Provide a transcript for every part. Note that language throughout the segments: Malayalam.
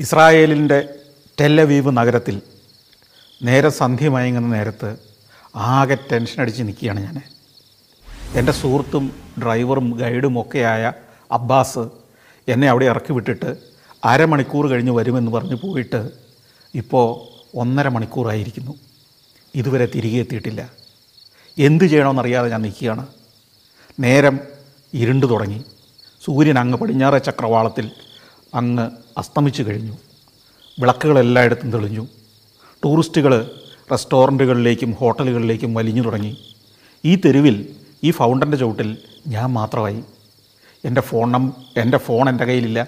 ഇസ്രായേലിന്റെ ടെല്ലവീവ് നഗരത്തിൽ നേരെ സന്ധി മയങ്ങുന്ന നേരത്ത് ആകെ ടെൻഷൻ അടിച്ച് നിൽക്കുകയാണ് ഞാൻ. എന്റെ സുഹൃത്തും ഡ്രൈവറും ഗൈഡും ഒക്കെയായ അബ്ബാസ് എന്നെ അവിടെ ഇറക്കി വിട്ടിട്ട് അരമണിക്കൂർ കഴിഞ്ഞ് വരുമെന്ന് പറഞ്ഞ് പോയിട്ട് ഇപ്പോൾ ഒന്നര മണിക്കൂറായിരിക്കുന്നു. ഇതുവരെ തിരികെ എത്തിയിട്ടില്ല. എന്ത് ചെയ്യണമെന്നറിയാതെ ഞാൻ നിൽക്കുകയാണ്. നേരം ഇരുണ്ടു തുടങ്ങി. സൂര്യൻ അങ്ങ് പടിഞ്ഞാറേ ചക്രവാളത്തിൽ അങ്ങ് അസ്തമിച്ചു കഴിഞ്ഞു. വിളക്കുകൾ എല്ലായിടത്തും തെളിഞ്ഞു. ടൂറിസ്റ്റുകൾ റെസ്റ്റോറന്റുകളിലേക്കും ഹോട്ടലുകളിലേക്കും വലിഞ്ഞു തുടങ്ങി. ഈ തെരുവിൽ ഈ ഫൗണ്ടന്റെ ചുവട്ടിൽ ഞാൻ മാത്രമായി. എന്റെ ഫോൺ നം എന്റെ ഫോൺ എന്റെ കയ്യിലില്ല.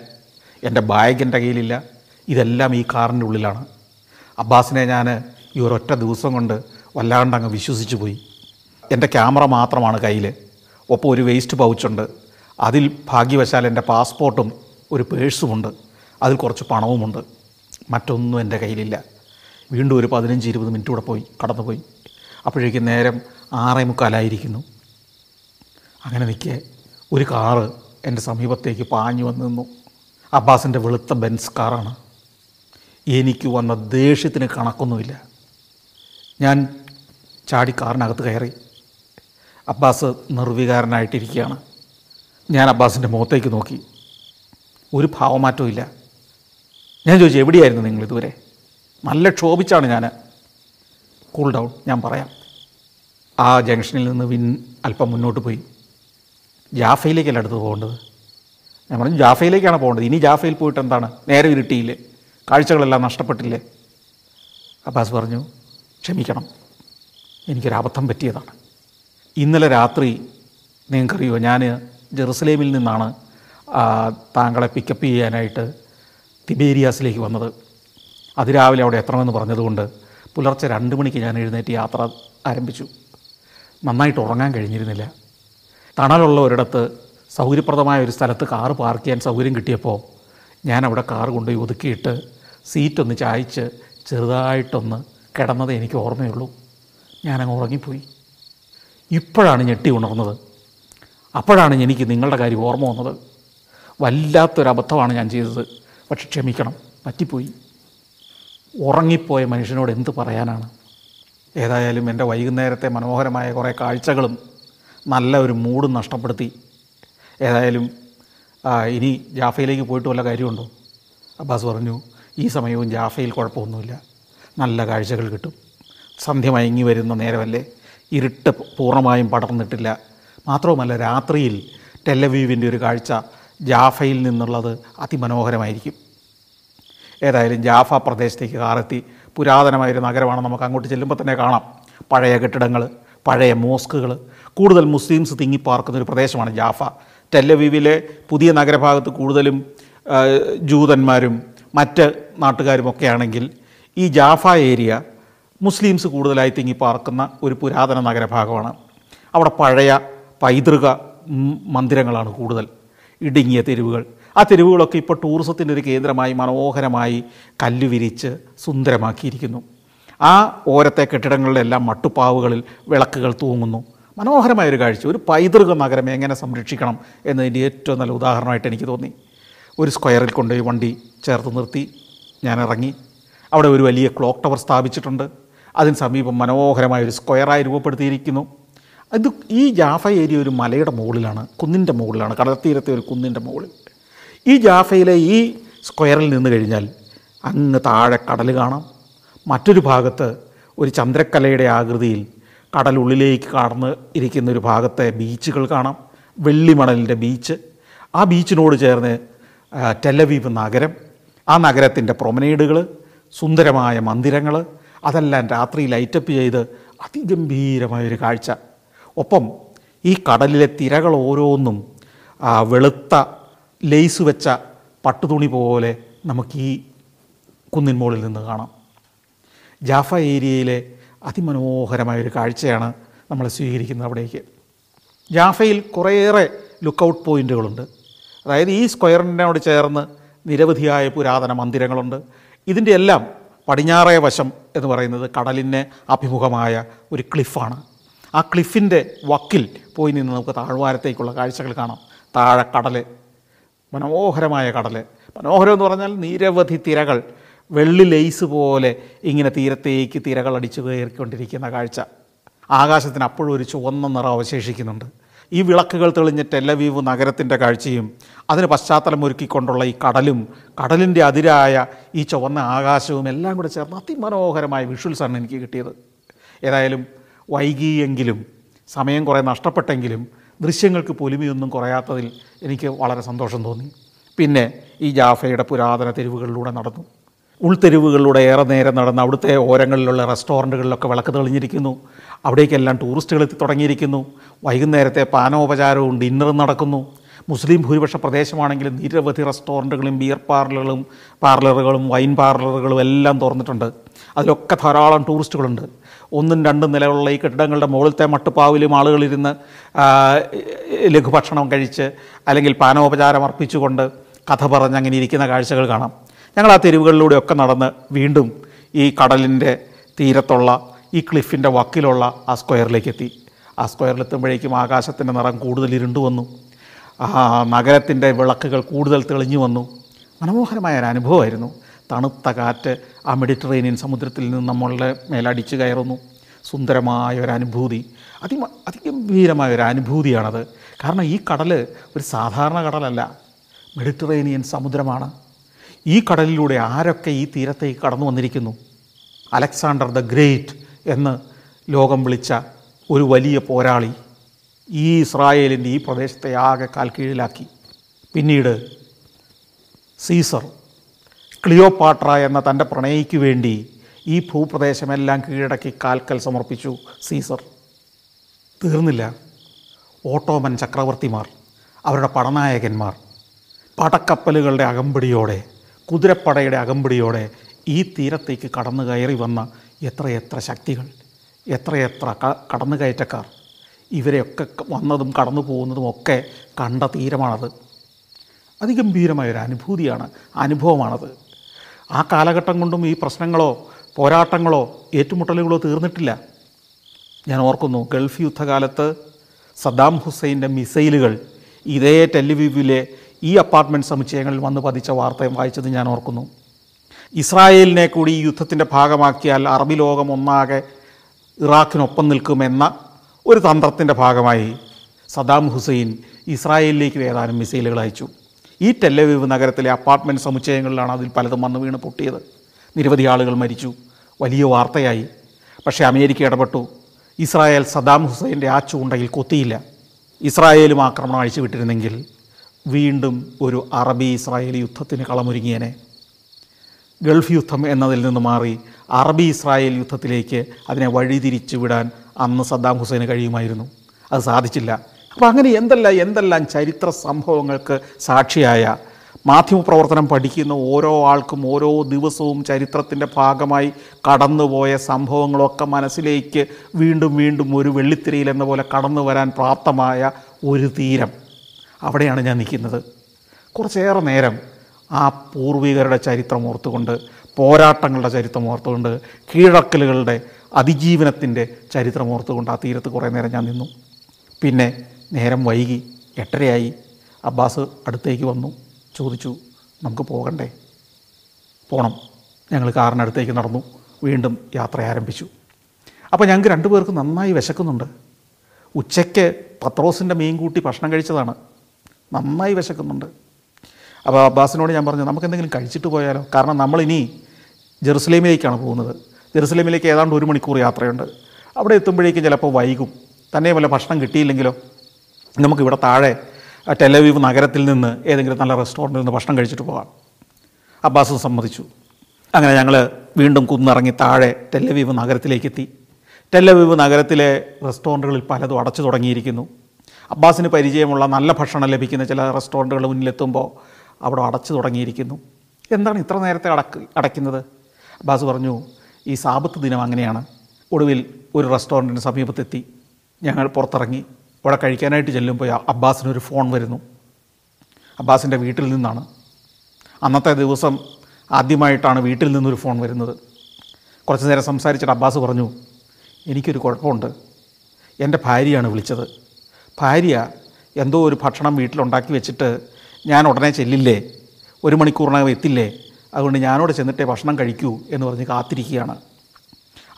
എന്റെ ബാഗ് എന്റെ കയ്യിലില്ല. ഇതെല്ലാം ഈ കാറിന്റെ ഉള്ളിലാണ്. അബ്ബാസിനെ ഞാൻ ഈ ഒരൊറ്റ ദിവസം കൊണ്ട് വല്ലാണ്ട് അങ്ങ് വിശ്വസിച്ചു പോയി. എന്റെ ക്യാമറ മാത്രമാണ് കയ്യിൽ ഒപ്പം ഒരു വേസ്റ്റ് പൗച്ചുണ്ട്. അതിൽ ഭാഗ്യവശാൽ എന്റെ പാസ്പോർട്ടും ഒരു പേഴ്സുമുണ്ട് അതിൽ കുറച്ച് പണവുമുണ്ട്. മറ്റൊന്നും എന്റെ കയ്യിലില്ല. വീണ്ടും ഒരു പതിനഞ്ച് ഇരുപത് മിനിറ്റ് കൂടെ പോയി കടന്നുപോയി. അപ്പോഴേക്കും നേരം ആറേ മുക്കാലായിരിക്കുന്നു. അങ്ങനെ നിൽക്കെ ഒരു കാറ് എന്റെ സമീപത്തേക്ക് പാഞ്ഞു വന്നു നിന്നു. അബ്ബാസിന്റെ വെളുത്ത ബെൻസ് കാറാണ് എനിക്ക് വന്ന ദേഷ്യത്തിന് കണക്കൊന്നുമില്ല. ഞാൻ ചാടി കാറിനകത്ത് കയറി. അബ്ബാസ് നിർവികാരനായിട്ടിരിക്കുകയാണ്. ഞാൻ അബ്ബാസിന്റെ മുഖത്തേക്ക് നോക്കി. ഒരു ഭാവമാറ്റവും ഞാൻ ചോദിച്ചു എവിടെയായിരുന്നു നിങ്ങൾ ഇതുവരെ? നല്ല ക്ഷോഭിച്ചാണ് ഞാൻ കൂൾ ഡൗൺ ഞാൻ പറയാം. ആ ജംഗ്ഷനിൽ നിന്ന് വിൻ അല്പം മുന്നോട്ട് പോയി. ജാഫയിലേക്കല്ല അടുത്ത് പോകേണ്ടത്? ഞാൻ പറഞ്ഞു ജാഫയിലേക്കാണ് പോകേണ്ടത്. ഇനി ജാഫയിൽ പോയിട്ട് എന്താണ്? നേരെ ഇരുട്ടിയില്ലേ? കാഴ്ചകളെല്ലാം നഷ്ടപ്പെട്ടില്ലേ? അബ്ബാസ് പറഞ്ഞു ക്ഷമിക്കണം. എനിക്കൊരു അബദ്ധം പറ്റിയതാണ്. ഇന്നലെ രാത്രി നിങ്ങൾക്കറിയോ ഞാൻ ജെറുസലേമിൽ നിന്നാണ് താങ്കളെ പിക്കപ്പ് ചെയ്യാനായിട്ട് തിബേരിയാസിലേക്ക് വന്നത്. അതിരാവിലെ അവിടെ എത്തണമെന്ന് പറഞ്ഞതുകൊണ്ട് പുലർച്ചെ രണ്ട് മണിക്ക് ഞാൻ എഴുന്നേറ്റ് യാത്ര ആരംഭിച്ചു. നന്നായിട്ട് ഉറങ്ങാൻ കഴിഞ്ഞിരുന്നില്ല. തണലുള്ള ഒരിടത്ത് സൗകര്യപ്രദമായ ഒരു സ്ഥലത്ത് കാറ് പാർക്ക് ചെയ്യാൻ സൗകര്യം കിട്ടിയപ്പോൾ ഞാൻ അവിടെ കാറ് കൊണ്ടുപോയി ഒതുക്കിയിട്ട് സീറ്റൊന്ന് ചായച്ച് ചെറുതായിട്ടൊന്ന് കിടന്നത് എനിക്ക് ഓർമ്മയുള്ളൂ. ഞാനങ്ങ് ഉറങ്ങിപ്പോയി. ഇപ്പോഴാണ് ഞെട്ടി ഉണർന്നത്. അപ്പോഴാണ് എനിക്ക് നിങ്ങളുടെ കാര്യം ഓർമ്മ വന്നത്. വല്ലാത്തൊരബദ്ധമാണ് ഞാൻ ചെയ്തത്. പക്ഷെ ക്ഷമിക്കണം പറ്റിപ്പോയി. ഉറങ്ങിപ്പോയ മനുഷ്യനോട് എന്ത് പറയാനാണ്? ഏതായാലും എന്റെ വൈകുന്നേരത്തെ മനോഹരമായ കുറേ കാഴ്ചകളും നല്ല ഒരു മൂഡും നഷ്ടപ്പെടുത്തി. ഏതായാലും ഇനി ജാഫയിലേക്ക് പോയിട്ട് വല്ല കാര്യമുണ്ടോ? അബ്ബാസ് പറഞ്ഞു ഈ സമയവും ജാഫയിൽ കുഴപ്പമൊന്നുമില്ല. നല്ല കാഴ്ചകൾ കിട്ടും. സന്ധ്യ മയങ്ങി വരുന്ന നേരമല്ലേ? ഇരുട്ട് പൂർണമായും പടർന്നിട്ടില്ല. മാത്രവുമല്ല രാത്രിയിൽ ടെല്ലവീവിന്റെ ഒരു കാഴ്ച ജാഫയിൽ നിന്നുള്ളത് അതിമനോഹരമായിരിക്കും. ഏതായാലും ജാഫ പ്രദേശത്തേക്ക് കാറെത്തി. പുരാതനമായൊരു നഗരമാണ് നമുക്ക് അങ്ങോട്ട് ചെല്ലുമ്പോൾ തന്നെ കാണാം. പഴയ കെട്ടിടങ്ങൾ പഴയ മോസ്കുകൾ കൂടുതൽ മുസ്ലിംസ് തിങ്ങിപ്പാർക്കുന്ന ഒരു പ്രദേശമാണ് ജാഫ. ടെല്ലവീവിലെ പുതിയ നഗരഭാഗത്ത് കൂടുതലും ജൂതന്മാരും മറ്റ് നാട്ടുകാരും ഒക്കെ ആണെങ്കിൽ ഈ ജാഫ ഏരിയ മുസ്ലിംസ് കൂടുതലായി തിങ്ങിപ്പാർക്കുന്ന ഒരു പുരാതന നഗരഭാഗമാണ്. അവിടെ പഴയ പൈതൃക മന്ദിരങ്ങളാണ് കൂടുതൽ. ഇടുങ്ങിയ തെരുവുകൾ. ആ തെരുവുകളൊക്കെ ഇപ്പോൾ ടൂറിസത്തിന്റെ ഒരു കേന്ദ്രമായി മനോഹരമായി കല്ലുവിരിച്ച് സുന്ദരമാക്കിയിരിക്കുന്നു. ആ ഓരത്തെ കെട്ടിടങ്ങളിലെല്ലാം മട്ടുപ്പാവുകളിൽ വിളക്കുകൾ തൂങ്ങുന്നു. മനോഹരമായ ഒരു കാഴ്ച. ഒരു പൈതൃക നഗരം എങ്ങനെ സംരക്ഷിക്കണം എന്നതിന്റെ ഏറ്റവും നല്ല ഉദാഹരണമായിട്ട് എനിക്ക് തോന്നി. ഒരു സ്ക്വയറിൽ കൊണ്ടുപോയി വണ്ടി ചേർത്ത് നിർത്തി. ഞാൻ ഇറങ്ങി. അവിടെ ഒരു വലിയ ക്ലോക്ക് ടവർ സ്ഥാപിച്ചിട്ടുണ്ട്. അതിന് സമീപം മനോഹരമായ ഒരു സ്ക്വയറായി രൂപപ്പെടുത്തിയിരിക്കുന്നു. ഇത് ഈ ജാഫ ഏരിയ ഒരു മലയുടെ മുകളിലാണ് കുന്നിന്റെ മുകളിലാണ് കടൽത്തീരത്തെ ഒരു കുന്നിന്റെ മുകളിൽ. ഈ ജാഫയിലെ ഈ സ്ക്വയറിൽ നിന്ന് കഴിഞ്ഞാൽ അങ്ങ് താഴെ കടൽ കാണാം. മറ്റൊരു ഭാഗത്ത് ഒരു ചന്ദ്രക്കലയുടെ ആകൃതിയിൽ കടലുള്ളിലേക്ക് കടന്ന് ഇരിക്കുന്ന ഒരു ഭാഗത്തെ ബീച്ചുകൾ കാണാം. വെള്ളിമണലിന്റെ ബീച്ച്. ആ ബീച്ചിനോട് ചേർന്ന് ടെലവീപ് നഗരം ആ നഗരത്തിന്റെ പ്രൊമനേഡുകൾ സുന്ദരമായ മന്ദിരങ്ങൾ അതെല്ലാം രാത്രി ലൈറ്റപ്പ് ചെയ്ത് അതിഗംഭീരമായൊരു കാഴ്ച. ഒപ്പം ഈ കടലിലെ തിരകൾ ഓരോന്നും വെളുത്ത ലേസ് വെച്ച പട്ടുതുണി പോലെ നമുക്ക് ഈ കുന്നിൻ മുകളിൽ നിന്ന് കാണാം. ജാഫ ഏരിയയിലെ അതിമനോഹരമായൊരു കാഴ്ചയാണ് നമ്മൾ സ്വീകരിക്കുന്നത് അവിടേക്ക്. ജാഫയിൽ കുറേയേറെ ലുക്കൗട്ട് പോയിന്റുകളുണ്ട് അതായത് ഈ സ്ക്വയറിനോട് ചേർന്ന് നിരവധിയായ പുരാതന മന്ദിരങ്ങളുണ്ട്. ഇതിന്റെ എല്ലാം പടിഞ്ഞാറേ വശം എന്ന് പറയുന്നത് കടലിനെ അഭിമുഖമായ ഒരു ക്ലിഫാണ് ആ ക്ലിഫിന്റെ വക്കിൽ പോയി നിന്ന് നമുക്ക് താഴ്വാരത്തേക്കുള്ള കാഴ്ചകൾ കാണാം. താഴെ കടൽ മനോഹരമായ കടൽ മനോഹരം എന്ന് പറഞ്ഞാൽ നിരവധി തിരകൾ. വെള്ളി ലെയ്സ് പോലെ ഇങ്ങനെ തീരത്തേക്ക് തിരകൾ അടിച്ചു കയറിക്കൊണ്ടിരിക്കുന്ന കാഴ്ച. ആകാശത്തിന് അപ്പോഴും ഒരു ചുവന്ന നിറം അവശേഷിക്കുന്നുണ്ട്. ഈ വിളക്കുകൾ തെളിഞ്ഞ ടെല്ലവീവ് നഗരത്തിന്റെ കാഴ്ചയും അതിന് പശ്ചാത്തലം ഒരുക്കിക്കൊണ്ടുള്ള ഈ കടലും കടലിന്റെ അതിരായ ഈ ചുവന്ന ആകാശവും എല്ലാം കൂടെ ചേർന്ന് അതിമനോഹരമായ വിഷ്വൽസാണ് എനിക്ക് കിട്ടിയത്. ഏതായാലും വൈകിയെങ്കിലും സമയം കുറേ നഷ്ടപ്പെട്ടെങ്കിലും ദൃശ്യങ്ങൾക്ക് പൊലിമയൊന്നും കുറയാത്തതിൽ എനിക്ക് വളരെ സന്തോഷം തോന്നി. പിന്നെ ഈ ജാഫയുടെ പുരാതന തെരുവുകളിലൂടെ നടന്നു. ഉൾത്തെരുവുകളിലൂടെ ഏറെ നേരം നടന്ന് അവിടുത്തെ ഓരങ്ങളിലുള്ള റെസ്റ്റോറന്റുകളിലൊക്കെ വിളക്ക് തെളിഞ്ഞിരിക്കുന്നു. അവിടേക്കെല്ലാം ടൂറിസ്റ്റുകൾ എത്തി തുടങ്ങിയിരിക്കുന്നു. വൈകുന്നേരത്തെ പാനോപചാരവും ഡിന്നറും നടക്കുന്നു. മുസ്ലിം ഭൂരിപക്ഷ പ്രദേശമാണെങ്കിലും നിരവധി റെസ്റ്റോറന്റുകളും ബിയർ പാർലറുകളും പാർലറുകളും വൈൻ പാർലറുകളും എല്ലാം തുറന്നിട്ടുണ്ട്. അതിലൊക്കെ ധാരാളം ടൂറിസ്റ്റുകളുണ്ട്. ഒന്നും രണ്ടും നിലയുള്ള ഈ കെട്ടിടങ്ങളുടെ മുകളിലത്തെ മട്ടുപ്പാവിലും ആളുകളിരുന്ന് ലഘുഭക്ഷണം കഴിച്ച് അല്ലെങ്കിൽ പാനോപചാരം അർപ്പിച്ചുകൊണ്ട് കഥ പറഞ്ഞ് അങ്ങനെ ഇരിക്കുന്ന കാഴ്ചകൾ കാണാം. ഞങ്ങൾ ആ തെരുവുകളിലൂടെയൊക്കെ നടന്ന് വീണ്ടും ഈ കടലിന്റെ തീരത്തുള്ള ഈ ക്ലിഫിന്റെ വക്കിലുള്ള ആ സ്ക്വയറിലേക്ക് എത്തി. ആ സ്ക്വയറിലെത്തുമ്പോഴേക്കും ആകാശത്തിന്റെ നിറം കൂടുതൽ ഇരുണ്ടു വന്നു. നഗരത്തിന്റെ വിളക്കുകൾ കൂടുതൽ തെളിഞ്ഞു വന്നു. മനോഹരമായ ഒരു അനുഭവമായിരുന്നു. തണുത്ത കാറ്റ് ആ മെഡിറ്ററേനിയൻ സമുദ്രത്തിൽ നിന്ന് നമ്മളുടെ മേലടിച്ചു കയറുന്നു. സുന്ദരമായ ഒരു അനുഭൂതി. അതി അതിഗംഭീരമായ ഒരു അനുഭൂതിയാണത്. കാരണം ഈ കടൽ ഒരു സാധാരണ കടലല്ല. മെഡിറ്ററേനിയൻ സമുദ്രമാണ്. ഈ കടലിലൂടെ ആരൊക്കെ ഈ തീരത്തേക്ക് കടന്നു വന്നിരിക്കുന്നു? അലക്സാണ്ടർ ദ ഗ്രേറ്റ് എന്ന് ലോകം വിളിച്ച ഒരു വലിയ പോരാളി ഈ ഇസ്രായേലിന്റെ ഈ പ്രദേശത്തെ ആകെ കാൽ കീഴിലാക്കി പിന്നീട് സീസർ. ക്ലിയോപാട്ര എന്ന തന്റെ പ്രണയിക്ക് വേണ്ടി ഈ ഭൂപ്രദേശമെല്ലാം കീഴടക്കി കാൽക്കൽ സമർപ്പിച്ചു സീസർ. തീർന്നില്ല. ഓട്ടോമൻ ചക്രവർത്തിമാർ അവരുടെ പടനായകന്മാർ പടക്കപ്പലുകളുടെ അകമ്പടിയോടെ കുതിരപ്പടയുടെ അകമ്പടിയോടെ ഈ തീരത്തേക്ക് കടന്നു കയറി വന്ന എത്രയെത്ര ശക്തികൾ എത്രയെത്ര കടന്നു കയറ്റക്കാർ ഇവരെയൊക്കെ വന്നതും കടന്നു പോകുന്നതും ഒക്കെ കണ്ട തീരമാണത്. അതിഗംഭീരമായൊരു അനുഭൂതിയാണ് അനുഭവമാണത്. ആ കാലഘട്ടം കൊണ്ടും ഈ പ്രശ്നങ്ങളോ പോരാട്ടങ്ങളോ ഏറ്റുമുട്ടലുകളോ തീർന്നിട്ടില്ല. ഞാൻ ഓർക്കുന്നു ഗൾഫ് യുദ്ധകാലത്ത് സദ്ദാം ഹുസൈന്റെ മിസൈലുകൾ ഇതേ ടെലിവ്യൂവിലെ ഈ അപ്പാർട്ട്മെന്റ് സമുച്ചയങ്ങളിൽ വന്ന് പതിച്ച വാർത്തയും വായിച്ചത് ഞാൻ ഓർക്കുന്നു. ഇസ്രായേലിനെ കൂടി ഈ യുദ്ധത്തിന്റെ ഭാഗമാക്കിയാൽ അറബി ലോകം ഒന്നാകെ ഇറാഖിനൊപ്പം നിൽക്കുമെന്ന ഒരു തന്ത്രത്തിന്റെ ഭാഗമായി സദ്ദാം ഹുസൈൻ ഇസ്രായേലിലേക്ക് ഏതാനും മിസൈലുകൾ അയച്ചു. ഈ ടെല്ലവീവ് നഗരത്തിലെ അപ്പാർട്ട്മെന്റ് സമുച്ചയങ്ങളിലാണ് അതിൽ പലതും വന്ന് വീണ് പൊട്ടിയത്. നിരവധി ആളുകൾ മരിച്ചു. വലിയ വാർത്തയായി. പക്ഷേ അമേരിക്ക ഇടപെട്ടു. ഇസ്രായേൽ സദാം ഹുസൈന്റെ ആ ചൂണ്ടയിൽ കൊത്തിയില്ല. ഇസ്രായേലും ആക്രമണം അഴിച്ചുവിട്ടിരുന്നെങ്കിൽ വീണ്ടും ഒരു അറബി ഇസ്രായേൽ യുദ്ധത്തിന് കളമൊരുങ്ങിയനെ. ഗൾഫ് യുദ്ധം എന്നതിൽ നിന്ന് മാറി അറബി ഇസ്രായേൽ യുദ്ധത്തിലേക്ക് അതിനെ വഴിതിരിച്ചു വിടാൻ അന്ന് സദ്ദാം ഹുസൈന് കഴിയുമായിരുന്നു. അത് സാധിച്ചില്ല. അപ്പോൾ അങ്ങനെ എന്തല്ല എന്തെല്ലാം ചരിത്ര സംഭവങ്ങൾക്ക് സാക്ഷിയായ മാധ്യമപ്രവർത്തനം പഠിക്കുന്ന ഓരോ ആൾക്കും ഓരോ ദിവസവും ചരിത്രത്തിന്റെ ഭാഗമായി കടന്നുപോയ സംഭവങ്ങളൊക്കെ മനസ്സിലേക്ക് വീണ്ടും വീണ്ടും ഒരു വെള്ളിത്തിരയിൽ എന്ന പോലെ കടന്നു വരാൻ പ്രാപ്തമായ ഒരു തീരം അവിടെയാണ് ഞാൻ നിൽക്കുന്നത്. കുറച്ചേറെ നേരം ആ പൂർവികരുടെ ചരിത്രം ഓർത്തുകൊണ്ട് പോരാട്ടങ്ങളുടെ ചരിത്രം ഓർത്തുകൊണ്ട് കീഴക്കലുകളുടെ അതിജീവനത്തിന്റെ ചരിത്രം ഓർത്തുകൊണ്ട് ആ തീരത്ത് കുറേ നേരം ഞാൻ നിന്നു. പിന്നെ നേരം വൈകി എട്ടരയായി അബ്ബാസ് അടുത്തേക്ക് വന്നു ചോദിച്ചു നമുക്ക് പോകണ്ടേ? പോകണം ഞങ്ങൾ കാറിനടുത്തേക്ക് നടന്നു വീണ്ടും യാത്ര ആരംഭിച്ചു. അപ്പോൾ ഞങ്ങൾക്ക് രണ്ടുപേർക്ക് നന്നായി വിശക്കുന്നുണ്ട്. ഉച്ചയ്ക്ക് പത്രോസിന്റെ മീൻ കൂട്ടി ഭക്ഷണം കഴിച്ചതാണ്. നന്നായി വിശക്കുന്നുണ്ട്. അപ്പോൾ അബ്ബാസിനോട് ഞാൻ പറഞ്ഞു നമുക്ക് എന്തെങ്കിലും കഴിച്ചിട്ട് പോയാലോ? കാരണം നമ്മളിനി ജെറുസലേമിലേക്കാണ് പോകുന്നത്. ജെറുസലേമിലേക്ക് ഏതാണ്ട് ഒരു മണിക്കൂർ യാത്രയുണ്ട്. അവിടെ എത്തുമ്പോഴേക്കും ചിലപ്പോൾ വൈകും. തന്നെ വല്ല ഭക്ഷണം കിട്ടിയില്ലെങ്കിലോ? നമുക്കിവിടെ താഴെ ടെലവീവ് നഗരത്തിൽ നിന്ന് ഏതെങ്കിലും നല്ല റെസ്റ്റോറന്റിൽ നിന്ന് ഭക്ഷണം കഴിച്ചിട്ട് പോകാം. അബ്ബാസ് സമ്മതിച്ചു. അങ്ങനെ ഞങ്ങൾ വീണ്ടും കുന്നിറങ്ങി താഴെ ടെല്ലവീവ് നഗരത്തിലേക്ക് എത്തി ടെല്ലവീവ് നഗരത്തിലെ റെസ്റ്റോറന്റുകളിൽ പലതും അടച്ചു തുടങ്ങിയിരിക്കുന്നു. അബ്ബാസിന് പരിചയമുള്ള നല്ല ഭക്ഷണം ലഭിക്കുന്ന ചില റെസ്റ്റോറന്റുകൾ മുന്നിലെത്തുമ്പോൾ അവിടെ അടച്ചു തുടങ്ങിയിരിക്കുന്നു. എന്താണ് ഇത്ര നേരത്തെ അടക്ക് അടയ്ക്കുന്നത്? അബ്ബാസ് പറഞ്ഞു ഈ സാപത്ത് ദിനം അങ്ങനെയാണ്. ഒടുവിൽ ഒരു റെസ്റ്റോറന്റിന് സമീപത്തെത്തി. ഞങ്ങൾ പുറത്തിറങ്ങി. അവിടെ കഴിക്കാനായിട്ട് ചെല്ലുമ്പോൾ അബ്ബാസിനൊരു ഫോൺ വരുന്നു. അബ്ബാസിന്റെ വീട്ടിൽ നിന്നാണ്. അന്നത്തെ ദിവസം ആദ്യമായിട്ടാണ് വീട്ടിൽ നിന്നൊരു ഫോൺ വരുന്നത്. കുറച്ച് നേരം സംസാരിച്ചിട്ട് അബ്ബാസ് പറഞ്ഞു എനിക്കൊരു കുഴപ്പമുണ്ട്. എന്റെ ഭാര്യയാണ് വിളിച്ചത്. ഭാര്യ എന്തോ ഒരു ഭക്ഷണം വീട്ടിലുണ്ടാക്കി വെച്ചിട്ട് ഞാൻ ഉടനെ ചെല്ലില്ലേ? ഒരു മണിക്കൂറിനകം എത്തില്ലേ? അതുകൊണ്ട് ഞാനോട് ചെന്നിട്ടേ ഭക്ഷണം കഴിക്കൂ എന്ന് പറഞ്ഞ് കാത്തിരിക്കുകയാണ്.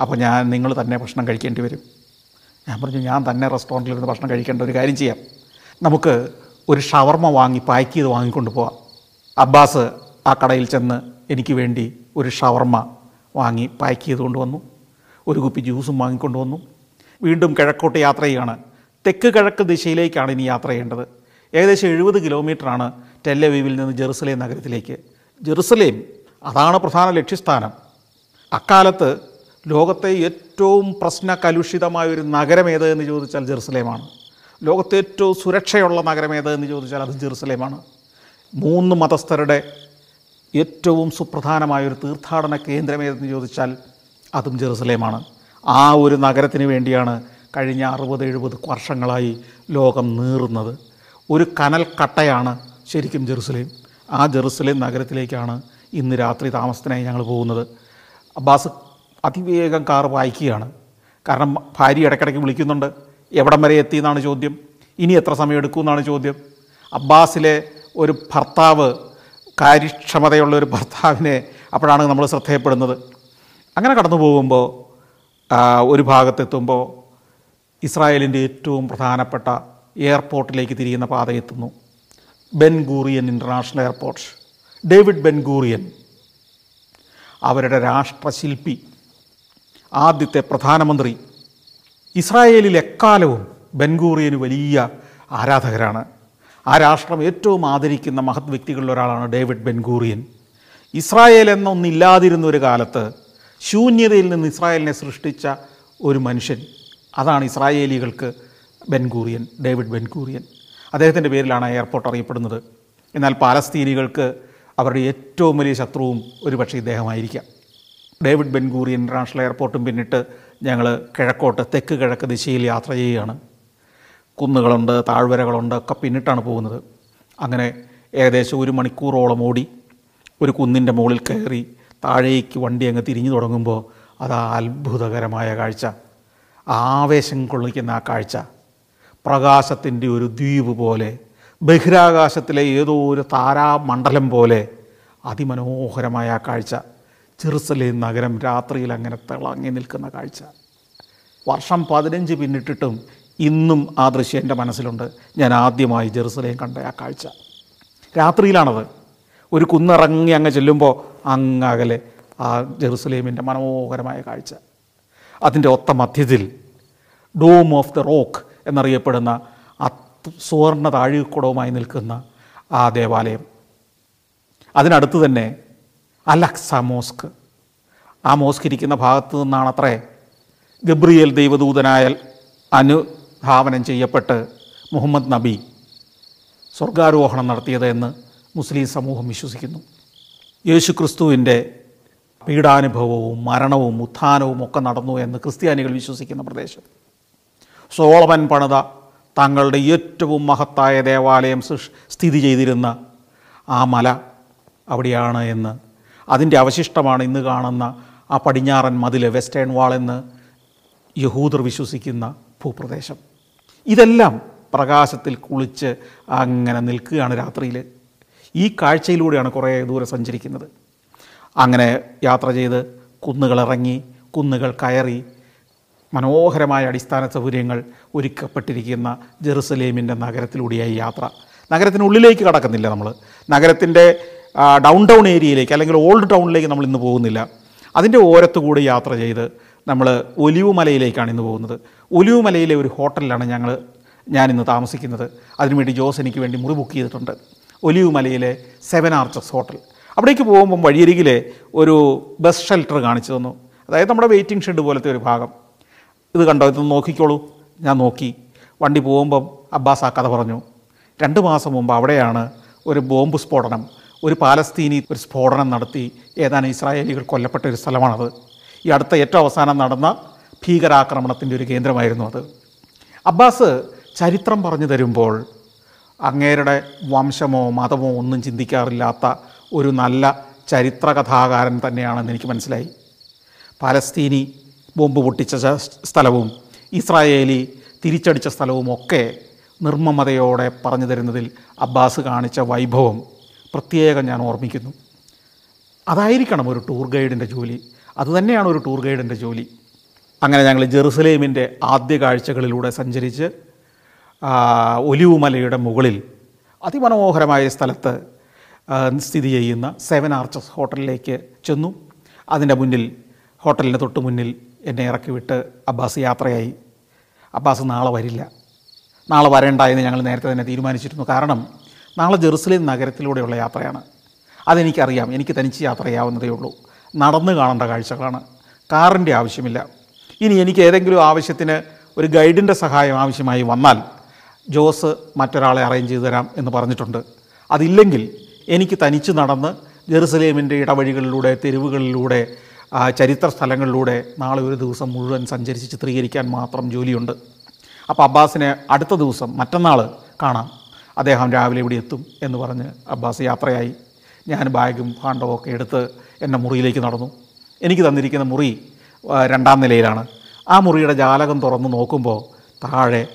അപ്പോൾ ഞാൻ നിങ്ങൾ തന്നെ ഭക്ഷണം കഴിക്കേണ്ടി വരും. ഞാൻ പറഞ്ഞു ഞാൻ തന്നെ റെസ്റ്റോറന്റിൽ ഇരുന്ന് ഭക്ഷണം കഴിക്കേണ്ട ഒരു കാര്യം ചെയ്യാം. നമുക്ക് ഒരു ഷവർമ വാങ്ങി പാക്ക് ചെയ്ത് വാങ്ങിക്കൊണ്ട് പോവാം. അബ്ബാസ് ആ കടയിൽ ചെന്ന് എനിക്ക് വേണ്ടി ഒരു ഷവർമ വാങ്ങി പാക്ക് ചെയ്ത് കൊണ്ടുവന്നു ഒരു കുപ്പി ജ്യൂസും വാങ്ങിക്കൊണ്ട് വന്നു. വീണ്ടും കിഴക്കോട്ട് യാത്ര ചെയ്യുകയാണ് തെക്ക് കിഴക്ക് ദിശയിലേക്കാണ് ഇനി യാത്ര ചെയ്യേണ്ടത്. ഏകദേശം എഴുപത് കിലോമീറ്ററാണ് ടെല്ലവീവിൽ നിന്ന് ജെറുസലേം നഗരത്തിലേക്ക്. ജെറുസലേം അതാണ് പ്രധാന ലക്ഷ്യസ്ഥാനം. അക്കാലത്ത് ലോകത്തെ ഏറ്റവും പ്രശ്ന കലുഷിതമായ ഒരു നഗരം ഏത് എന്ന് ചോദിച്ചാൽ ജെറുസലേമാണ്. ലോകത്തെ ഏറ്റവും സുരക്ഷയുള്ള നഗരം ഏത് എന്ന് ചോദിച്ചാൽ അത് ജെറുസലേമാണ്. മൂന്ന് മതസ്ഥരുടെ ഏറ്റവും സുപ്രധാനമായ ഒരു തീർത്ഥാടന കേന്ദ്രം ഏതെന്ന് ചോദിച്ചാൽ അതും ജെറുസലേമാണ്. ആ ഒരു നഗരത്തിന് വേണ്ടിയാണ് കഴിഞ്ഞ അറുപത് എഴുപത് വർഷങ്ങളായി ലോകം നീറുന്നത്. ഒരു കനൽ കട്ടയാണ് ശരിക്കും ജെറുസലേം. ആ ജെറുസലേം നഗരത്തിലേക്കാണ് ഇന്ന് രാത്രി താമസത്തിനായി ഞങ്ങൾ പോകുന്നത്. അബ്ബാസ് അതിവേഗം കാർ വായിക്കുകയാണ്. കാരണം ഭാര്യ ഇടയ്ക്കിടയ്ക്ക് വിളിക്കുന്നുണ്ട്. എവിടം വരെ എത്തി എന്നാണ് ചോദ്യം. ഇനി എത്ര സമയം എടുക്കും എന്നാണ് ചോദ്യം. അബ്ബാസിലെ ഒരു ഭർത്താവ് കാര്യക്ഷമതയുള്ള ഒരു ഭർത്താവിനെ അപ്പോഴാണ് നമ്മൾ ശ്രദ്ധയപ്പെടുന്നത്. അങ്ങനെ കടന്നു പോകുമ്പോൾ ഒരു ഭാഗത്തെത്തുമ്പോൾ ഇസ്രായേലിന്റെ ഏറ്റവും പ്രധാനപ്പെട്ട എയർപോർട്ടിലേക്ക് തിരിയുന്ന പാത എത്തുന്നു. Ben Gurion international airport. David Ben Gurion അവരുടെ രാഷ്ട്രശില്പി ആദ്യത്തെ പ്രധാനമന്ത്രി. ഇസ്രായേലിൽ എക്കാലവും ബെൻഗൂറിയന് വലിയ ആരാധകരാണ്. ആ രാഷ്ട്രം ഏറ്റവും ആദരിക്കുന്ന മഹത് വ്യക്തികളിൽ ഒരാളാണ് ഡേവിഡ് ബെൻഗൂറിയൻ. ഇസ്രായേൽ എന്നൊന്നില്ലാതിരുന്ന ഒരു കാലത്ത് ശൂന്യതയിൽ നിന്ന് ഇസ്രായേലിനെ സൃഷ്ടിച്ച ഒരു മനുഷ്യൻ. അതാണ് ഇസ്രായേലികൾക്ക് ബെൻഗൂറിയൻ ഡേവിഡ് ബെൻഗൂറിയൻ. അദ്ദേഹത്തിന്റെ പേരിലാണ് എയർപോർട്ട് അറിയപ്പെടുന്നത്. എന്നാൽ പാലസ്തീനികൾക്ക് അവരുടെ ഏറ്റവും വലിയ ശത്രുവും ഒരുപക്ഷെ ഇദ്ദേഹമായിരിക്കാം. ഡേവിഡ് ബെൻഗൂറി ഇന്റർനാഷണൽ എയർപോർട്ടും പിന്നിട്ട് ഞങ്ങൾ കിഴക്കോട്ട് തെക്ക് കിഴക്ക് ദിശയിൽ യാത്ര ചെയ്യുകയാണ്. കുന്നുകളുണ്ട് താഴ്വരകളുണ്ട് ഒക്കെ പിന്നിട്ടാണ് പോകുന്നത്. അങ്ങനെ ഏകദേശം ഒരു മണിക്കൂറോളം ഓടി ഒരു കുന്നിന്റെ മുകളിൽ കയറി താഴേക്ക് വണ്ടി അങ്ങ് തിരിഞ്ഞു തുടങ്ങുമ്പോൾ അത് അത്ഭുതകരമായ കാഴ്ച. ആവേശം കൊള്ളിക്കുന്ന ആ കാഴ്ച. പ്രകാശത്തിന്റെ ഒരു ദ്വീപ് പോലെ ബഹിരാകാശത്തിലെ ഏതോ ഒരു താരാമണ്ഡലം പോലെ അതിമനോഹരമായ ആ കാഴ്ച. ജെറുസലേം നഗരം രാത്രിയിൽ അങ്ങനെ തിളങ്ങി നിൽക്കുന്ന കാഴ്ച. വർഷം പതിനഞ്ച് പിന്നിട്ടിട്ടും ഇന്നും ആ ദൃശ്യം എന്റെ മനസ്സിലുണ്ട്. ഞാൻ ആദ്യമായി ജെറുസലേം കണ്ട ആ കാഴ്ച. രാത്രിയിലാണത്. ഒരു കുന്നിറങ്ങി അങ്ങ് ചെല്ലുമ്പോൾ അങ്ങകലെ ആ ജെറുസലേമിന്റെ മനോഹരമായ കാഴ്ച. അതിന്റെ ഒത്ത മധ്യത്തിൽ ഡോം ഓഫ് ദ റോക്ക് എന്നറിയപ്പെടുന്ന ആ സുവർണ താഴികുടവുമായി നിൽക്കുന്ന ആ ദേവാലയം. അതിനടുത്ത് തന്നെ അലക്സ മോസ്ക്. ആ മോസ്ക് ഇരിക്കുന്ന ഭാഗത്തു നിന്നാണ് അത്രേ ഗബ്രിയേൽ ദൈവദൂതനായ അനുധാവനം ചെയ്യപ്പെട്ട് മുഹമ്മദ് നബി സ്വർഗാരോഹണം നടത്തിയത് എന്ന് മുസ്ലിം സമൂഹം വിശ്വസിക്കുന്നു. യേശുക്രിസ്തുവിന്റെ പീഡാനുഭവവും മരണവും ഉത്ഥാനവും ഒക്കെ നടന്നു എന്ന് ക്രിസ്ത്യാനികൾ വിശ്വസിക്കുന്ന പ്രദേശം. സോളമൻ പണിത തങ്ങളുടെ ഏറ്റവും മഹത്തായ ദേവാലയം സ്ഥിതി ചെയ്തിരുന്ന ആ മല അവിടെയാണ് എന്ന് അതിന്റെ അവശിഷ്ടമാണ് ഇന്ന് കാണുന്ന ആ പടിഞ്ഞാറൻ മതിൽ വെസ്റ്റേൺ വാൾ എന്ന് യഹൂദർ വിശ്വസിക്കുന്ന ഭൂപ്രദേശം. ഇതെല്ലാം പ്രകാശത്തിൽ കുളിച്ച് അങ്ങനെ നിൽക്കുകയാണ് രാത്രിയിൽ. ഈ കാഴ്ചയിലൂടെയാണ് കുറേ ദൂരെ സഞ്ചരിക്കുന്നത്. അങ്ങനെ യാത്ര ചെയ്ത് കുന്നുകളിറങ്ങി കുന്നുകൾ കയറി മനോഹരമായ അടിസ്ഥാന സൗകര്യങ്ങൾ ഒരുക്കപ്പെട്ടിരിക്കുന്ന ജെറുസലേമിന്റെ നഗരത്തിലൂടെയായി യാത്ര. നഗരത്തിനുള്ളിലേക്ക് കടക്കുന്നില്ല നമ്മൾ. നഗരത്തിന്റെ ഡൗൺ ടൗൺ ഏരിയയിലേക്ക് അല്ലെങ്കിൽ ഓൾഡ് ടൗണിലേക്ക് നമ്മൾ ഇന്ന് പോകുന്നില്ല. അതിന്റെ ഓരത്തുകൂടി യാത്ര ചെയ്ത് നമ്മൾ ഒലിവ് മലയിലേക്കാണ് ഇന്ന് പോകുന്നത്. ഒലിവ് മലയിലെ ഒരു ഹോട്ടലിലാണ് ഞങ്ങൾ ഞാനിന്ന് താമസിക്കുന്നത്. അതിനുവേണ്ടി ജോസ് എനിക്ക് വേണ്ടി മുറി ബുക്ക് ചെയ്തിട്ടുണ്ട്. ഒലിവ് മലയിലെ സെവൻ ആർച്ചസ് ഹോട്ടൽ അവിടേക്ക് പോകുമ്പം വഴിയരികിലെ ഒരു ബസ് ഷെൽട്ടർ കാണിച്ചു തന്നു. അതായത് നമ്മുടെ വെയിറ്റിംഗ് ഷെഡ് പോലത്തെ ഒരു ഭാഗം. ഇത് കണ്ടോ? ഇത് നോക്കിക്കോളൂ. ഞാൻ നോക്കി. വണ്ടി പോകുമ്പം അബ്ബാസ് ആ കഥ പറഞ്ഞു. രണ്ട് മാസം മുമ്പ് അവിടെയാണ് ഒരു ബോംബ് സ്ഫോടനം. ഒരു പാലസ്തീനി ഒരു സ്ഫോടനം നടത്തി ഏതാനും ഇസ്രായേലികൾ കൊല്ലപ്പെട്ട ഒരു സ്ഥലമാണത്. ഈ അടുത്ത ഏറ്റവും അവസാനം നടന്ന ഭീകരാക്രമണത്തിന്റെ ഒരു കേന്ദ്രമായിരുന്നു അത്. അബ്ബാസ് ചരിത്രം പറഞ്ഞു തരുമ്പോൾ അങ്ങേരുടെ വംശമോ മതമോ ഒന്നും ചിന്തിക്കാറില്ലാത്ത ഒരു നല്ല ചരിത്രകഥാകാരൻ തന്നെയാണെന്ന് എനിക്ക് മനസ്സിലായി. പാലസ്തീനി ബോംബ് പൊട്ടിച്ച സ്ഥലവും ഇസ്രായേലി തിരിച്ചടിച്ച സ്ഥലവും ഒക്കെ നിർമ്മമതയോടെ പറഞ്ഞു തരുന്നതിൽ അബ്ബാസ് കാണിച്ച വൈഭവം പ്രത്യേകം ഞാൻ ഓർമ്മിക്കുന്നു. അതായിരിക്കണം ഒരു ടൂർ ഗൈഡിന്റെ ജോലി. അതുതന്നെയാണ് ഒരു ടൂർ ഗൈഡിന്റെ ജോലി. അങ്ങനെ ഞങ്ങൾ ജെറുസലേമിന്റെ ആദ്യ കാഴ്ചകളിലൂടെ സഞ്ചരിച്ച് ഒലിവുമലയുടെ ഒലിവ് മലയുടെ മുകളിൽ അതിമനോഹരമായ സ്ഥലത്ത് സ്ഥിതി ചെയ്യുന്ന സെവൻ ആർച്ചസ് ഹോട്ടലിലേക്ക് ചെന്നു. അതിന്റെ മുന്നിൽ ഹോട്ടലിന്റെ തൊട്ട് മുന്നിൽ എന്നെ ഇറക്കി വിട്ട് അബ്ബാസ് യാത്രയായി. അബ്ബാസ് നാളെ വരില്ല. നാളെ വരേണ്ട എന്ന് ഞങ്ങൾ നേരത്തെ തന്നെ തീരുമാനിച്ചിരുന്നു. കാരണം നാളെ ജെറുസലേം നഗരത്തിലൂടെയുള്ള യാത്രയാണ്. അതെനിക്കറിയാം. എനിക്ക് തനിച്ച് യാത്ര ചെയ്യാവുന്നതേ ഉള്ളൂ. നടന്നു കാണേണ്ട കാഴ്ചകളാണ്. കാറിന്റെ ആവശ്യമില്ല. ഇനി എനിക്ക് ഏതെങ്കിലും ആവശ്യത്തിന് ഒരു ഗൈഡിന്റെ സഹായം ആവശ്യമായി വന്നാൽ ജോസ് മറ്റൊരാളെ അറേഞ്ച് ചെയ്തു തരാം എന്ന് പറഞ്ഞിട്ടുണ്ട്. അതില്ലെങ്കിൽ എനിക്ക് തനിച്ച് നടന്ന് ജെറുസലേമിന്റെ ഇടവഴികളിലൂടെ തെരുവുകളിലൂടെ ചരിത്ര സ്ഥലങ്ങളിലൂടെ നാളെ ഒരു ദിവസം മുഴുവൻ സഞ്ചരിച്ച് ചിത്രീകരിക്കാൻ മാത്രം ജോലിയുണ്ട്. അപ്പോൾ അബ്ബാസിനെ അടുത്ത ദിവസം മറ്റന്നാൾ കാണാം. അദ്ദേഹം രാവിലെ ഇവിടെ എത്തും എന്ന് പറഞ്ഞ് അബ്ബാസ് യാത്രയായി. ഞാൻ ബാഗും ഭാണ്ഡവും ഒക്കെ എടുത്ത് എന്റെ മുറിയിലേക്ക് നടന്നു. എനിക്ക് തന്നിരിക്കുന്ന മുറി രണ്ടാം നിലയിലാണ്. ആ മുറിയുടെ ജാലകം തുറന്ന് നോക്കുമ്പോൾ താഴെ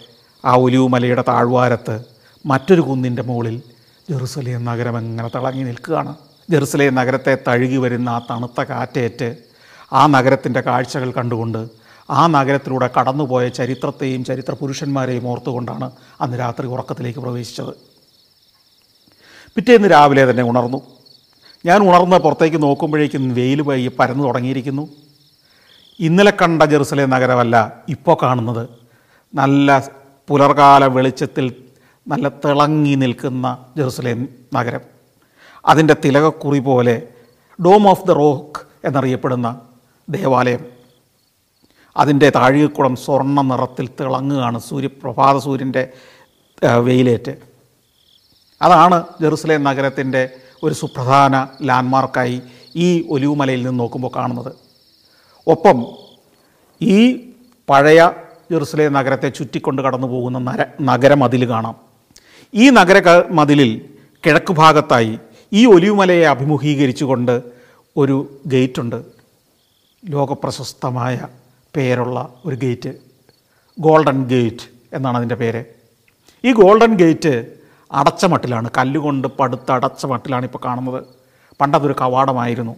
ആ ഒലിവുമലയുടെ താഴ്വാരത്ത് മറ്റൊരു കുന്നിന്റെ മുകളിൽ ജെറുസലേം നഗരം എങ്ങനെ തിളങ്ങി നിൽക്കുകയാണ്. ജെറുസലേം നഗരത്തെ തഴുകി വരുന്ന ആ തണുത്ത കാറ്റേറ്റ് ആ നഗരത്തിന്റെ കാഴ്ചകൾ കണ്ടുകൊണ്ട് ആ നഗരത്തിലൂടെ കടന്നുപോയ ചരിത്രത്തെയും ചരിത്ര പുരുഷന്മാരെയും ഓർത്തുകൊണ്ടാണ് അന്ന് രാത്രി ഉറക്കത്തിലേക്ക് പ്രവേശിച്ചത്. പിറ്റേന്ന് രാവിലെ തന്നെ ഉണർന്നു. ഞാൻ ഉണർന്ന് പുറത്തേക്ക് നോക്കുമ്പോഴേക്കും വെയിൽ പയ്യെ പരന്നു തുടങ്ങിയിരിക്കുന്നു. ഇന്നലെ കണ്ട ജെറുസലേം നഗരമല്ല ഇപ്പോൾ കാണുന്നത്. നല്ല പുലർകാല വെളിച്ചത്തിൽ നല്ല തിളങ്ങി നിൽക്കുന്ന ജെറുസലേം നഗരം. അതിന്റെ തിലകക്കുറി പോലെ ഡോം ഓഫ് ദ റോക്ക് എന്നറിയപ്പെടുന്ന ദേവാലയം. അതിന്റെ താഴികക്കുളം സ്വർണ നിറത്തിൽ തിളങ്ങുകയാണ് സൂര്യപ്രഭാത സൂര്യന്റെ വെയിലേറ്റ്. അതാണ് ജെറുസലേം നഗരത്തിന്റെ ഒരു സുപ്രധാന ലാൻഡ്മാർക്കായി ഈ ഒലിവുമലയിൽ നിന്ന് നോക്കുമ്പോൾ കാണുന്നത്. ഒപ്പം ഈ പഴയ ജെറുസലേം നഗരത്തെ ചുറ്റിക്കൊണ്ട് കടന്നു പോകുന്ന നര നഗരമതിൽ കാണാം. ഈ നഗര മതിലിൽ കിഴക്ക് ഭാഗത്തായി ഈ ഒലിവുമലയെ അഭിമുഖീകരിച്ചുകൊണ്ട് ഒരു ഗേറ്റുണ്ട്. ലോകപ്രശസ്തമായ പേരുള്ള ഒരു ഗേറ്റ്. ഗോൾഡൻ ഗേറ്റ് എന്നാണ് അതിന്റെ പേര്. ഈ ഗോൾഡൻ ഗേറ്റ് അടച്ച മട്ടിലാണ് കല്ലുകൊണ്ട് പടുത്ത് അടച്ച മട്ടിലാണ് ഇപ്പോൾ കാണുന്നത്. പണ്ടതൊരു കവാടമായിരുന്നു.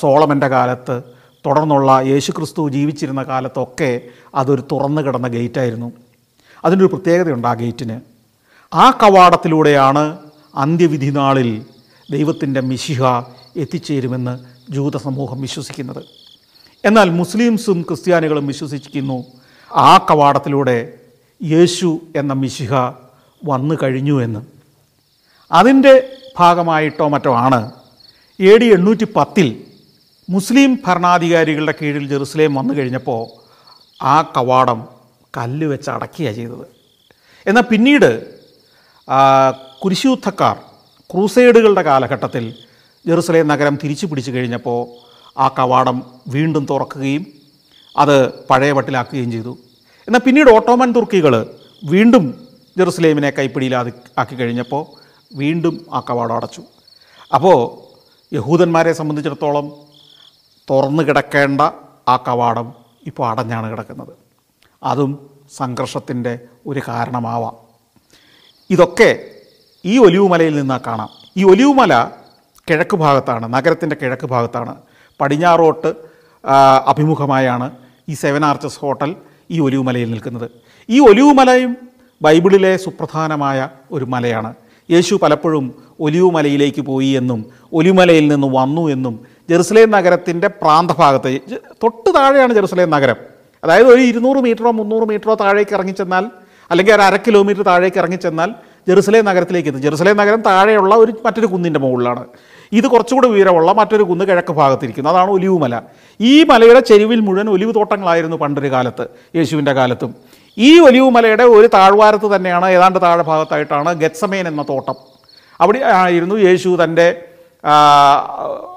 സോളമന്റെ കാലത്ത് തുടർന്നുള്ള യേശുക്രിസ്തു ജീവിച്ചിരുന്ന കാലത്തൊക്കെ അതൊരു തുറന്നു കിടന്ന ഗേറ്റായിരുന്നു. അതിനൊരു പ്രത്യേകതയുണ്ട് ആ ഗേറ്റിന്. ആ കവാടത്തിലൂടെയാണ് അന്ത്യവിധി നാളിൽ ദൈവത്തിന്റെ മിശിഹ എത്തിച്ചേരുമെന്ന് ജൂത സമൂഹം വിശ്വസിക്കുന്നത്. എന്നാൽ മുസ്ലിംസും ക്രിസ്ത്യാനികളും വിശ്വസിക്കുന്നു ആ കവാടത്തിലൂടെ യേശു എന്ന മിശിഹ വന്നു കഴിഞ്ഞു എന്ന്. അതിന്റെ ഭാഗമായിട്ടോ മറ്റോ ആണ് എ ഡി എണ്ണൂറ്റി പത്തിൽ മുസ്ലിം ഭരണാധികാരികളുടെ കീഴിൽ ജെറുസലേം വന്നു കഴിഞ്ഞപ്പോൾ ആ കവാടം കല്ല് വെച്ച് അടക്കുകയാണ് ചെയ്തത്. എന്നാൽ പിന്നീട് കുരിശുദ്ധക്കാർ ക്രൂസേഡുകളുടെ കാലഘട്ടത്തിൽ ജെറുസലേം നഗരം തിരിച്ചു പിടിച്ചു കഴിഞ്ഞപ്പോൾ ആ കവാടം വീണ്ടും തുറക്കുകയും അത് പഴയ വട്ടിലാക്കുകയും ചെയ്തു. എന്നാൽ പിന്നീട് ഓട്ടോമൻ തുർക്കികൾ വീണ്ടും ജെറുസലേമിനെ കൈപ്പിടിയിലാതി ആക്കി കഴിഞ്ഞപ്പോൾ വീണ്ടും ആ കവാടം അടച്ചു. അപ്പോൾ യഹൂദന്മാരെ സംബന്ധിച്ചിടത്തോളം തുറന്നു കിടക്കേണ്ട ആ കവാടം ഇപ്പോൾ അടഞ്ഞാണ് കിടക്കുന്നത്. അതും സംഘർഷത്തിന്റെ ഒരു കാരണമാവാം. ഇതൊക്കെ ഈ ഒലിവുമലയിൽ നിന്ന് കാണാം. ഈ ഒലിവുമല കിഴക്ക് ഭാഗത്താണ് നഗരത്തിന്റെ കിഴക്ക് ഭാഗത്താണ്. പടിഞ്ഞാറോട്ട് അഭിമുഖമായാണ് ഈ സെവൻ ആർച്ചസ് ഹോട്ടൽ ഈ ഒലിവുമലയിൽ നിൽക്കുന്നത്. ഈ ഒലിവുമലയും ബൈബിളിലെ സുപ്രധാനമായ ഒരു മലയാണ്. യേശു പലപ്പോഴും ഒലിവുമലയിലേക്ക് പോയി എന്നും ഒലിവുമലയിൽ നിന്ന് വന്നു എന്നും ജെറുസലേം നഗരത്തിന്റെ പ്രാന്തഭാഗത്ത് തൊട്ട് താഴെയാണ് ജെറുസലേം നഗരം. അതായത് ഒരു ഇരുന്നൂറ് മീറ്ററോ മുന്നൂറ് മീറ്ററോ താഴേക്ക് ഇറങ്ങിച്ചെന്നാൽ അല്ലെങ്കിൽ ഒരു അര കിലോമീറ്റർ താഴേക്ക് ഇറങ്ങിച്ചെന്നാൽ ജെറുസലേം നഗരത്തിലേക്ക് എത്തും. ജെറുസലേം നഗരം താഴെയുള്ള ഒരു മറ്റൊരു കുന്നിന്റെ മുകളിലാണ്. ഇത് കുറച്ചുകൂടി ഉയരമുള്ള മറ്റൊരു കുന്ന് കിഴക്ക് ഭാഗത്തിരിക്കുന്നു. അതാണ് ഒലിവ് മല ഈ മലയുടെ ചെരുവിൽ മുഴുവൻ ഒലിവ് തോട്ടങ്ങളായിരുന്നു പണ്ടൊരു കാലത്ത് യേശുവിന്റെ കാലത്തും. ഈ ഒലിവ് മലയുടെ ഒരു താഴ്വാരത്ത് തന്നെയാണ് ഏതാണ്ട് താഴെ ഭാഗത്തായിട്ടാണ് ഗത്സമേൻ എന്ന തോട്ടം. അവിടെ ആയിരുന്നു യേശു തന്റെ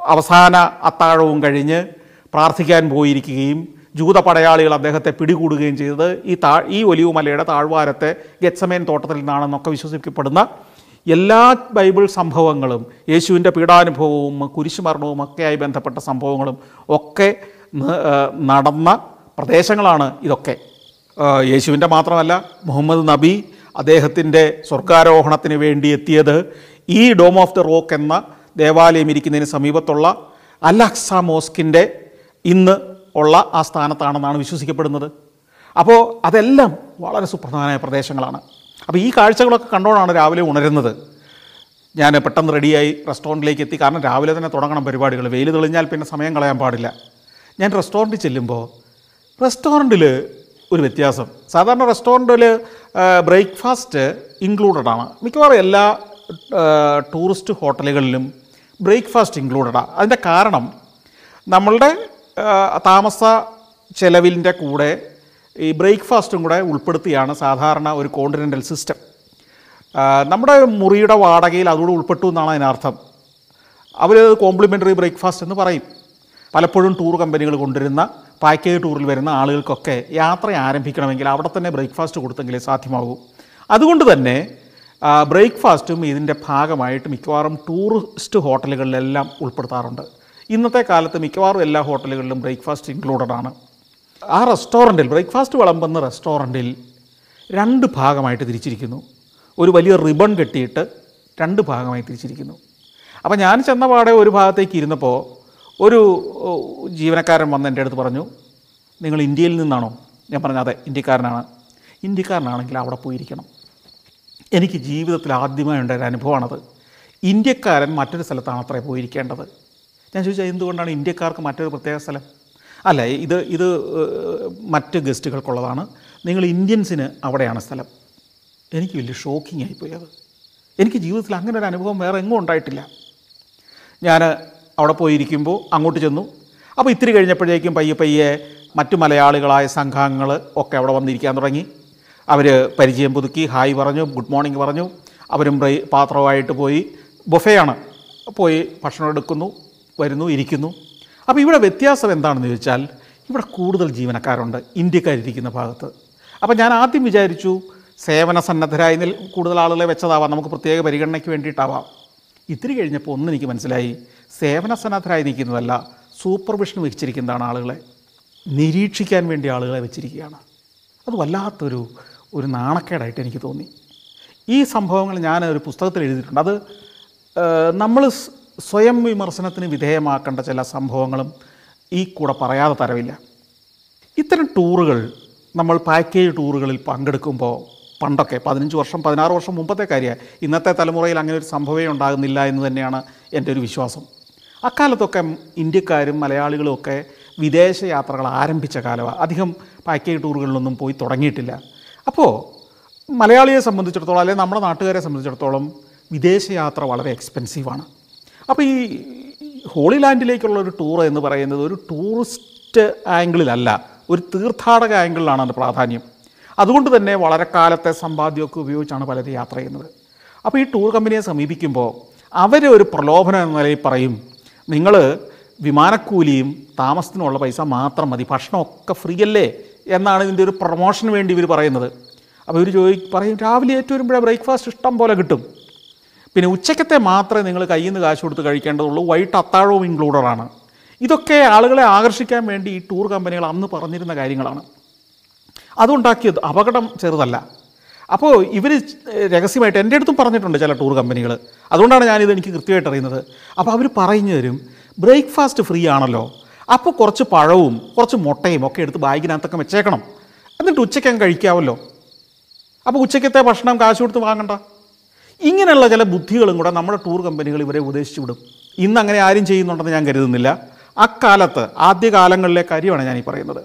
അവസാന അത്താഴവും കഴിഞ്ഞ് പ്രാർത്ഥിക്കാൻ പോയിരിക്കുകയും ജൂത പടയാളികൾ അദ്ദേഹത്തെ പിടികൂടുകയും ചെയ്തത് ഈ താ ഈ ഒലിവ് മലയുടെ താഴ്വാരത്തെ ഗത്സമേൻ തോട്ടത്തിൽ നിന്നാണെന്നൊക്കെ വിശ്വസിക്കപ്പെടുന്ന എല്ലാ ബൈബിൾ സംഭവങ്ങളും യേശുവിന്റെ പീഡാനുഭവവും കുരിശുമരണവും ഒക്കെയായി ബന്ധപ്പെട്ട സംഭവങ്ങളും ഒക്കെ നടന്ന പ്രദേശങ്ങളാണ് ഇതൊക്കെ. യേശുവിന്റെ മാത്രമല്ല മുഹമ്മദ് നബി അദ്ദേഹത്തിന്റെ സ്വർഗാരോഹണത്തിന് വേണ്ടി എത്തിയത് ഈ ഡോം ഓഫ് ദി റോക്ക് എന്ന ദേവാലയം ഇരിക്കുന്നതിന് സമീപത്തുള്ള അലക്സ മോസ്കിന്റെ ഇന്ന് ഉള്ള ആ സ്ഥാനത്താണെന്നാണ് വിശ്വസിക്കപ്പെടുന്നത്. അപ്പോൾ അതെല്ലാം വളരെ സുപ്രധാനമായ പ്രദേശങ്ങളാണ്. അപ്പോൾ ഈ കാഴ്ചകളൊക്കെ കണ്ടോണാണ് രാവിലെ ഉണരുന്നത്. ഞാൻ പെട്ടെന്ന് റെഡിയായി റെസ്റ്റോറന്റിലേക്ക് എത്തി. കാരണം രാവിലെ തന്നെ തുടങ്ങണം പരിപാടികൾ. വെയിൽ തെളിഞ്ഞാൽ പിന്നെ സമയം കളയാൻ പാടില്ല. ഞാൻ റെസ്റ്റോറന്റിൽ ചെല്ലുമ്പോൾ റെസ്റ്റോറന്റിൽ ഒരു വ്യത്യാസം. സാധാരണ റെസ്റ്റോറന്റിൽ ബ്രേക്ക്ഫാസ്റ്റ് ഇൻക്ലൂഡഡ് ആണ്. മിക്കവാറും എല്ലാ ടൂറിസ്റ്റ് ഹോട്ടലുകളിലും ബ്രേക്ക്ഫാസ്റ്റ് ഇൻക്ലൂഡഡാണ് അതിന്റെ കാരണം നമ്മളുടെ താമസ ചെലവിന്റെ കൂടെ ഈ ബ്രേക്ക്ഫാസ്റ്റും കൂടെ ഉൾപ്പെടുത്തിയാണ് സാധാരണ ഒരു കോണ്ടിനെന്റൽ സിസ്റ്റം. നമ്മുടെ മുറിയുടെ വാടകയിൽ അതുകൂടെ ഉൾപ്പെട്ടു എന്നാണ് അതിനർത്ഥം. അവർ കോംപ്ലിമെന്ററി ബ്രേക്ക്ഫാസ്റ്റ് എന്ന് പറയും. പലപ്പോഴും ടൂർ കമ്പനികൾ കൊണ്ടുവരുന്ന പാക്കേജ് ടൂറിൽ വരുന്ന ആളുകൾക്കൊക്കെ യാത്ര ആരംഭിക്കണമെങ്കിൽ അവിടെ തന്നെ ബ്രേക്ക്ഫാസ്റ്റ് കൊടുത്തെങ്കിലേ സാധ്യമാകൂ. അതുകൊണ്ട് തന്നെ ബ്രേക്ക്ഫാസ്റ്റും ഇതിന്റെ ഭാഗമായിട്ട് മിക്കവാറും ടൂറിസ്റ്റ് ഹോട്ടലുകളിലെല്ലാം ഉൾപ്പെടുത്താറുണ്ട്. ഇന്നത്തെ കാലത്ത് മിക്കവാറും എല്ലാ ഹോട്ടലുകളിലും ബ്രേക്ക്ഫാസ്റ്റ് ഇൻക്ലൂഡഡ് ആണ് ആ റെസ്റ്റോറന്റിൽ ബ്രേക്ക്ഫാസ്റ്റ് വിളമ്പുന്ന റെസ്റ്റോറന്റിൽ രണ്ട് ഭാഗമായിട്ട് തിരിച്ചിരിക്കുന്നു. ഒരു വലിയ റിബൺ കെട്ടിയിട്ട് രണ്ട് ഭാഗമായി തിരിച്ചിരിക്കുന്നു. അപ്പോൾ ഞാൻ ചെന്ന പാടെ ഒരു ഭാഗത്തേക്ക് ഇരുന്നപ്പോൾ ഒരു ജീവനക്കാരൻ വന്ന് എന്റെ അടുത്ത് പറഞ്ഞു നിങ്ങൾ ഇന്ത്യയിൽ നിന്നാണോ? ഞാൻ പറഞ്ഞു അതെ ഇന്ത്യക്കാരനാണ്. ഇന്ത്യക്കാരനാണെങ്കിൽ അവിടെ പോയിരിക്കണം. എനിക്ക് ജീവിതത്തിൽ ആദ്യമായി ഉണ്ടായ അനുഭവമാണത്. ഇന്ത്യക്കാരൻ മറ്റൊരു സ്ഥലത്താണ് അത്രേ പോയിരിക്കേണ്ടത്. ഞാൻ ചോദിച്ചാൽ എന്തുകൊണ്ടാണ് ഇന്ത്യക്കാർക്ക് മറ്റൊരു പ്രത്യേക സ്ഥലം? അല്ല ഇത് ഇത് മറ്റ് ഗസ്റ്റുകൾക്കുള്ളതാണ്. നിങ്ങൾ ഇന്ത്യൻസിന് അവിടെയാണ് സ്ഥലം. എനിക്ക് വലിയ ഷോക്കിംഗ് ആയിപ്പോയി അത്. എനിക്ക് ജീവിതത്തിൽ അങ്ങനെ ഒരു അനുഭവം വേറെ എങ്ങും ഉണ്ടായിട്ടില്ല. ഞാൻ അവിടെ പോയിരിക്കുമ്പോൾ അങ്ങോട്ട് ചെന്നു. അപ്പോൾ ഇത്തിരി കഴിഞ്ഞപ്പോഴേക്കും പയ്യെ പയ്യെ മറ്റു മലയാളികളായ സംഘങ്ങൾ ഒക്കെ അവിടെ വന്നിരിക്കാൻ തുടങ്ങി. അവർ പരിചയം പുതുക്കി ഹായ് പറഞ്ഞു ഗുഡ് മോർണിംഗ് പറഞ്ഞു. അവരും പാത്രവുമായിട്ട് പോയി. ബൊഫയാണ്. പോയി ഭക്ഷണം എടുക്കുന്നു വരുന്നു ഇരിക്കുന്നു. അപ്പോൾ ഇവിടെ വ്യത്യാസം എന്താണെന്ന് ചോദിച്ചാൽ ഇവിടെ കൂടുതൽ ജീവനക്കാരുണ്ട് ഇന്ത്യക്കാരിരിക്കുന്ന ഭാഗത്ത്. അപ്പോൾ ഞാൻ ആദ്യം വിചാരിച്ചു സേവന സന്നദ്ധരായി നിൽ കൂടുതൽ ആളുകളെ വെച്ചതാവാം നമുക്ക് പ്രത്യേക പരിഗണനയ്ക്ക് വേണ്ടിയിട്ടാവാം. ഇത്തിരി കഴിഞ്ഞപ്പോൾ ഒന്ന് എനിക്ക് മനസ്സിലായി സേവന സന്നദ്ധരായി നിൽക്കുന്നതല്ല സൂപ്പർവിഷൻ വെച്ചിരിക്കുന്നതാണ് ആളുകളെ. നിരീക്ഷിക്കാൻ വേണ്ടി ആളുകളെ വെച്ചിരിക്കുകയാണ്. അത് വല്ലാത്തൊരു ഒരു നാണക്കേടായിട്ട് എനിക്ക് തോന്നി. ഈ സംഭവങ്ങൾ ഞാൻ ഒരു പുസ്തകത്തിൽ എഴുതിയിട്ടുണ്ട്. അത് നമ്മൾ സ്വയം വിമർശനത്തിന് വിധേയമാക്കേണ്ട ചില സംഭവങ്ങളും ഈ കൂടെ പറയാതെ തരവില്ല. ഇത്തരം ടൂറുകൾ നമ്മൾ പാക്കേജ് ടൂറുകളിൽ പങ്കെടുക്കുമ്പോൾ പണ്ടൊക്കെ പതിനഞ്ച് വർഷം പതിനാറ് വർഷം മുമ്പത്തെ കാര്യമാണ് ഇന്നത്തെ തലമുറയിൽ അങ്ങനെ ഒരു സംഭവമേ ഉണ്ടാകുന്നില്ല എന്ന് തന്നെയാണ് എന്റെ ഒരു വിശ്വാസം. അക്കാലത്തൊക്കെ ഇന്ത്യക്കാരും മലയാളികളും ഒക്കെ വിദേശ യാത്രകൾ ആരംഭിച്ച കാലമാണ് അധികം പാക്കേജ് ടൂറുകളിലൊന്നും പോയി തുടങ്ങിയിട്ടില്ല. അപ്പോൾ മലയാളിയെ സംബന്ധിച്ചിടത്തോളം അല്ലെങ്കിൽ നമ്മുടെ നാട്ടുകാരെ സംബന്ധിച്ചിടത്തോളം വിദേശയാത്ര വളരെ എക്സ്പെൻസീവാണ്. അപ്പോൾ ഈ ഹോളി ലാൻഡിലേക്കുള്ള ഒരു ടൂർ എന്ന് പറയുന്നത് ഒരു ടൂറിസ്റ്റ് ആംഗിളിലല്ല ഒരു തീർത്ഥാടക ആംഗിളിലാണ് അതിന്റെ പ്രാധാന്യം. അതുകൊണ്ട് തന്നെ വളരെ കാലത്തെ സമ്പാദ്യമൊക്കെ ഉപയോഗിച്ചാണ് പലരും യാത്ര ചെയ്യുന്നത്. അപ്പോൾ ഈ ടൂർ കമ്പനിയെ സമീപിക്കുമ്പോൾ അവർ ഒരു പ്രലോഭനം എന്ന നിലയിൽ പറയും നിങ്ങൾ വിമാനക്കൂലിയും താമസത്തിനുള്ള പൈസ മാത്രം മതി ഭക്ഷണമൊക്കെ ഫ്രീ അല്ലേ എന്നാണ് ഇതിന്റെ ഒരു പ്രൊമോഷന് വേണ്ടി ഇവർ പറയുന്നത്. അപ്പോൾ ഇവർ ചോദി പറയും രാവിലെ ഏറ്റവും വരുമ്പോഴേ ബ്രേക്ക്ഫാസ്റ്റ് ഇഷ്ടം പോലെ കിട്ടും. പിന്നെ ഉച്ചക്കത്തെ മാത്രമേ നിങ്ങൾ കയ്യിൽ നിന്ന് കാശ് കൊടുത്ത് കഴിക്കേണ്ടതുള്ളൂ. വൈകിട്ട് അത്താഴവും ഇൻക്ലൂഡഡാണ് ഇതൊക്കെ ആളുകളെ ആകർഷിക്കാൻ വേണ്ടി ഈ ടൂർ കമ്പനികൾ അന്ന് പറഞ്ഞിരുന്ന കാര്യങ്ങളാണ്. അതുണ്ടാക്കിയത് അപകടം ചെറുതല്ല. അപ്പോൾ ഇവർ രഹസ്യമായിട്ട് എന്റെ അടുത്തും പറഞ്ഞിട്ടുണ്ട് ചില ടൂർ കമ്പനികൾ അതുകൊണ്ടാണ് ഞാനിത് എനിക്ക് കൃത്യമായിട്ട് അറിയുന്നത്. അപ്പോൾ അവർ പറഞ്ഞു തരും ബ്രേക്ക്ഫാസ്റ്റ് ഫ്രീ ആണല്ലോ. അപ്പോൾ കുറച്ച് പഴവും കുറച്ച് മുട്ടയും ഒക്കെ എടുത്ത് ബാഗിനകത്തൊക്കെ വെച്ചേക്കണം. എന്നിട്ട് ഉച്ചയ്ക്കങ്ങ് കഴിക്കാമല്ലോ അപ്പോൾ ഉച്ചയ്ക്കത്തെ ഭക്ഷണം കാശ് കൊടുത്ത് വാങ്ങണ്ട. ഇങ്ങനെയുള്ള ചില ബുദ്ധികളും കൂടെ നമ്മുടെ ടൂർ കമ്പനികൾ ഇവരെ ഉപദേശിച്ചു വിടും. ഇന്ന് അങ്ങനെ ആരും ചെയ്യുന്നുണ്ടെന്ന് ഞാൻ കരുതുന്നില്ല. അക്കാലത്ത് ആദ്യകാലങ്ങളിലെ കാര്യമാണ് ഞാൻ ഈ പറയുന്നത്.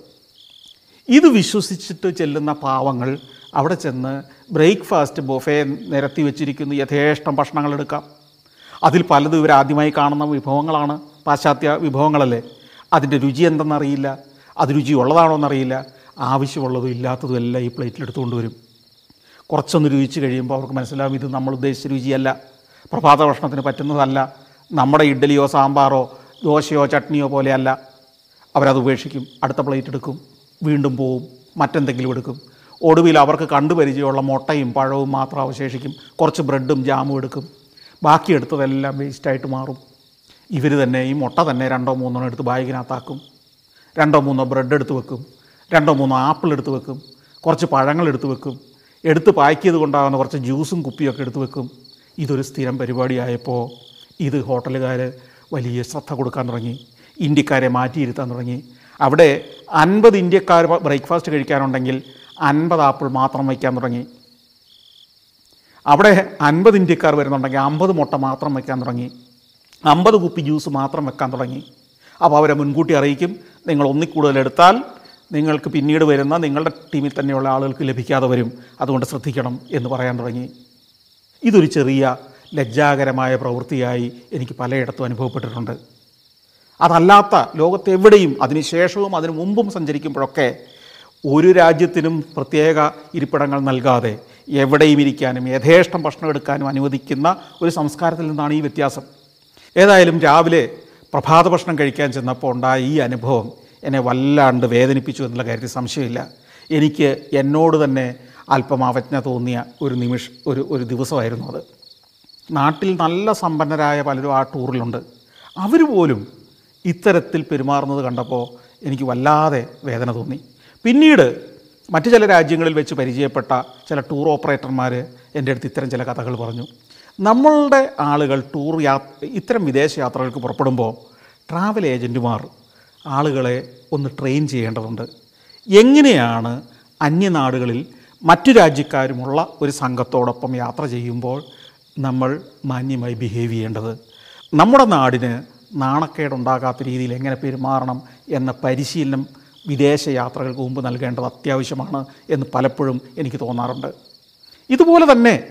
ഇത് വിശ്വസിച്ചിട്ട് ചെല്ലുന്ന പാവങ്ങൾ അവിടെ ചെന്ന് ബ്രേക്ക്ഫാസ്റ്റ് ബൊഫേ നിരത്തി വെച്ചിരിക്കുന്ന. യഥേഷ്ടം ഭക്ഷണങ്ങൾ എടുക്കാം. അതിൽ പലതും ഇവർ ആദ്യമായി കാണുന്ന വിഭവങ്ങളാണ്. പാശ്ചാത്യ വിഭവങ്ങളല്ലേ? അതിന്റെ രുചി എന്തെന്നറിയില്ല. അത് രുചി ഉള്ളതാണോ എന്നറിയില്ല ആവശ്യമുള്ളതും ഇല്ലാത്തതും എല്ലാം ഈ പ്ലേറ്റിൽ എടുത്തുകൊണ്ട് വരും. കുറച്ചൊന്ന് രുചിച്ച് കഴിയുമ്പോൾ അവർക്ക് മനസ്സിലാവും ഇത് നമ്മൾ ഉദ്ദേശിച്ച രുചിയല്ല പ്രഭാത ഭക്ഷണത്തിന് പറ്റുന്നതല്ല നമ്മുടെ ഇഡ്ഡലിയോ സാമ്പാറോ ദോശയോ ചട്നിയോ പോലെയല്ല. അവരത് ഉപേക്ഷിക്കും അടുത്ത പ്ലേറ്റ് എടുക്കും വീണ്ടും പോവും മറ്റെന്തെങ്കിലും എടുക്കും. ഒടുവിൽ അവർക്ക് കണ്ടുപരിചയമുള്ള മുട്ടയും പഴവും മാത്രം അവശേഷിക്കും കുറച്ച് ബ്രെഡും ജാമും എടുക്കും. ബാക്കി എടുത്തതെല്ലാം വേസ്റ്റായിട്ട് മാറും. ഇവർ തന്നെ ഈ മുട്ട തന്നെ രണ്ടോ മൂന്നോ എടുത്ത് ബാഗിനകത്താക്കും. രണ്ടോ മൂന്നോ ബ്രെഡ് എടുത്ത് വെക്കും. രണ്ടോ മൂന്നോ ആപ്പിൾ എടുത്ത് വെക്കും. കുറച്ച് പഴങ്ങൾ എടുത്ത് വെക്കും. എടുത്ത് പാക്ക് ചെയ്ത് കൊണ്ടാകുന്ന കുറച്ച് ജ്യൂസും കുപ്പിയൊക്കെ എടുത്ത് വെക്കും. ഇതൊരു സ്ഥിരം പരിപാടിയായപ്പോൾ ഇത് ഹോട്ടലുകാർ വലിയ ശ്രദ്ധ കൊടുക്കാൻ തുടങ്ങി. ഇന്ത്യക്കാരെ മാറ്റിയിരുത്താൻ തുടങ്ങി. അവിടെ അൻപത് ഇന്ത്യക്കാർ ബ്രേക്ക്ഫാസ്റ്റ് കഴിക്കാനുണ്ടെങ്കിൽ അൻപത് ആപ്പിൾ മാത്രം വയ്ക്കാൻ തുടങ്ങി. അവിടെ അൻപത് ഇന്ത്യക്കാർ വരുന്നുണ്ടെങ്കിൽ അമ്പത് മുട്ട മാത്രം വയ്ക്കാൻ തുടങ്ങി. അമ്പത് കുപ്പി ജ്യൂസ് മാത്രം വെക്കാൻ തുടങ്ങി. അപ്പോൾ അവരെ മുൻകൂട്ടി അറിയിക്കും. നിങ്ങൾ ഒന്നിക്കൂടുതൽ എടുത്താൽ നിങ്ങൾക്ക് പിന്നീട് വരുന്ന നിങ്ങളുടെ ടീമിൽ തന്നെയുള്ള ആളുകൾക്ക് ലഭിക്കാതെ വരും. അതുകൊണ്ട് ശ്രദ്ധിക്കണം എന്ന് പറയാൻ തുടങ്ങി. ഇതൊരു ചെറിയ ലജ്ജാകരമായ പ്രവൃത്തിയായി എനിക്ക് പലയിടത്തും അനുഭവപ്പെട്ടിട്ടുണ്ട്. അതല്ലാത്ത ലോകത്തെവിടെയും അതിനുശേഷവും അതിനു മുമ്പും സഞ്ചരിക്കുമ്പോഴൊക്കെ ഒരു രാജ്യത്തിനും പ്രത്യേക ഇരിപ്പിടങ്ങൾ നൽകാതെ എവിടെയും ഇരിക്കാനും യഥേഷ്ടം ഭക്ഷണം എടുക്കാനും അനുവദിക്കുന്ന ഒരു സംസ്കാരത്തിൽ നിന്നാണ് ഈ വ്യത്യാസം. ഏതായാലും രാവിലെ പ്രഭാത ഭക്ഷണം കഴിക്കാൻ ചെന്നപ്പോൾ ഉണ്ടായ ഈ അനുഭവം എന്നെ വല്ലാണ്ട് വേദനിപ്പിച്ചു എന്നുള്ള കാര്യത്തിൽ സംശയമില്ല. എനിക്ക് എന്നോട് തന്നെ അല്പം അവജ്ഞ തോന്നിയ ഒരു നിമിഷ ഒരു ഒരു ദിവസമായിരുന്നു അത്. നാട്ടിൽ നല്ല സമ്പന്നരായ പലരും ആ ടൂറിലുണ്ട്. അവർ പോലും ഇത്തരത്തിൽ പെരുമാറുന്നത് കണ്ടപ്പോൾ എനിക്ക് വല്ലാതെ വേദന തോന്നി. പിന്നീട് മറ്റു ചില രാജ്യങ്ങളിൽ വെച്ച് പരിചയപ്പെട്ട ചില ടൂർ ഓപ്പറേറ്റർമാർ എന്റെ അടുത്ത് ഇത്തരം ചില കഥകൾ പറഞ്ഞു. നമ്മളുടെ ആളുകൾ ടൂർ യാ ഇത്തരം വിദേശ യാത്രകൾക്ക് പുറപ്പെടുമ്പോൾ ട്രാവൽ ഏജന്റുമാർ ആളുകളെ ഒന്ന് ട്രെയിൻ ചെയ്യേണ്ടതുണ്ട്. എങ്ങനെയാണ് അന്യനാടുകളിൽ മറ്റു രാജ്യക്കാരുമുള്ള ഒരു സംഘത്തോടൊപ്പം യാത്ര ചെയ്യുമ്പോൾ നമ്മൾ മാന്യമായി ബിഹേവ് ചെയ്യേണ്ടത്? നമ്മുടെ നാടിന് നാണക്കേടുണ്ടാകാത്ത രീതിയിൽ എങ്ങനെ പെരുമാറണം എന്ന പരിശീലനം വിദേശ യാത്രകൾക്ക് മുമ്പ് നൽകേണ്ടത് അത്യാവശ്യമാണ് എന്ന് പലപ്പോഴും എനിക്ക് തോന്നാറുണ്ട്. ഇതുപോലെ തന്നെ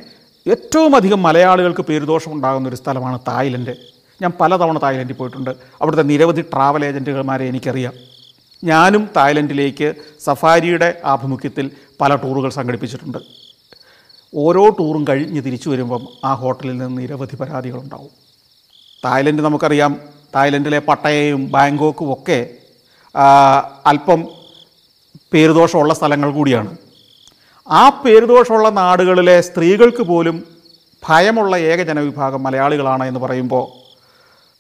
ഏറ്റവും അധികം മലയാളികൾക്ക് പേരുദോഷമുണ്ടാകുന്ന ഒരു സ്ഥലമാണ് തായ്ലൻഡ്. ഞാൻ പലതവണ തായ്ലൻഡിൽ പോയിട്ടുണ്ട്. അവിടുത്തെ നിരവധി ട്രാവൽ ഏജന്റുമാരെ എനിക്കറിയാം. ഞാനും തായ്ലൻഡിലേക്ക് സഫാരിയുടെ ആഭിമുഖ്യത്തിൽ പല ടൂറുകൾ സംഘടിപ്പിച്ചിട്ടുണ്ട്. ഓരോ ടൂറും കഴിഞ്ഞ് തിരിച്ചു വരുമ്പം ആ ഹോട്ടലിൽ നിന്ന് നിരവധി പരാതികളുണ്ടാവും. തായ്ലൻഡ് നമുക്കറിയാം. തായ്ലൻഡിലെ പട്ടയയും ബാങ്കോക്കും ഒക്കെ അല്പം പേരുദോഷമുള്ള സ്ഥലങ്ങൾ കൂടിയാണ്. ആ പേരുദോഷമുള്ള നാടുകളിലെ സ്ത്രീകൾക്ക് പോലും ഭയമുള്ള ഏക ജനവിഭാഗം മലയാളികളാണ് എന്ന് പറയുമ്പോൾ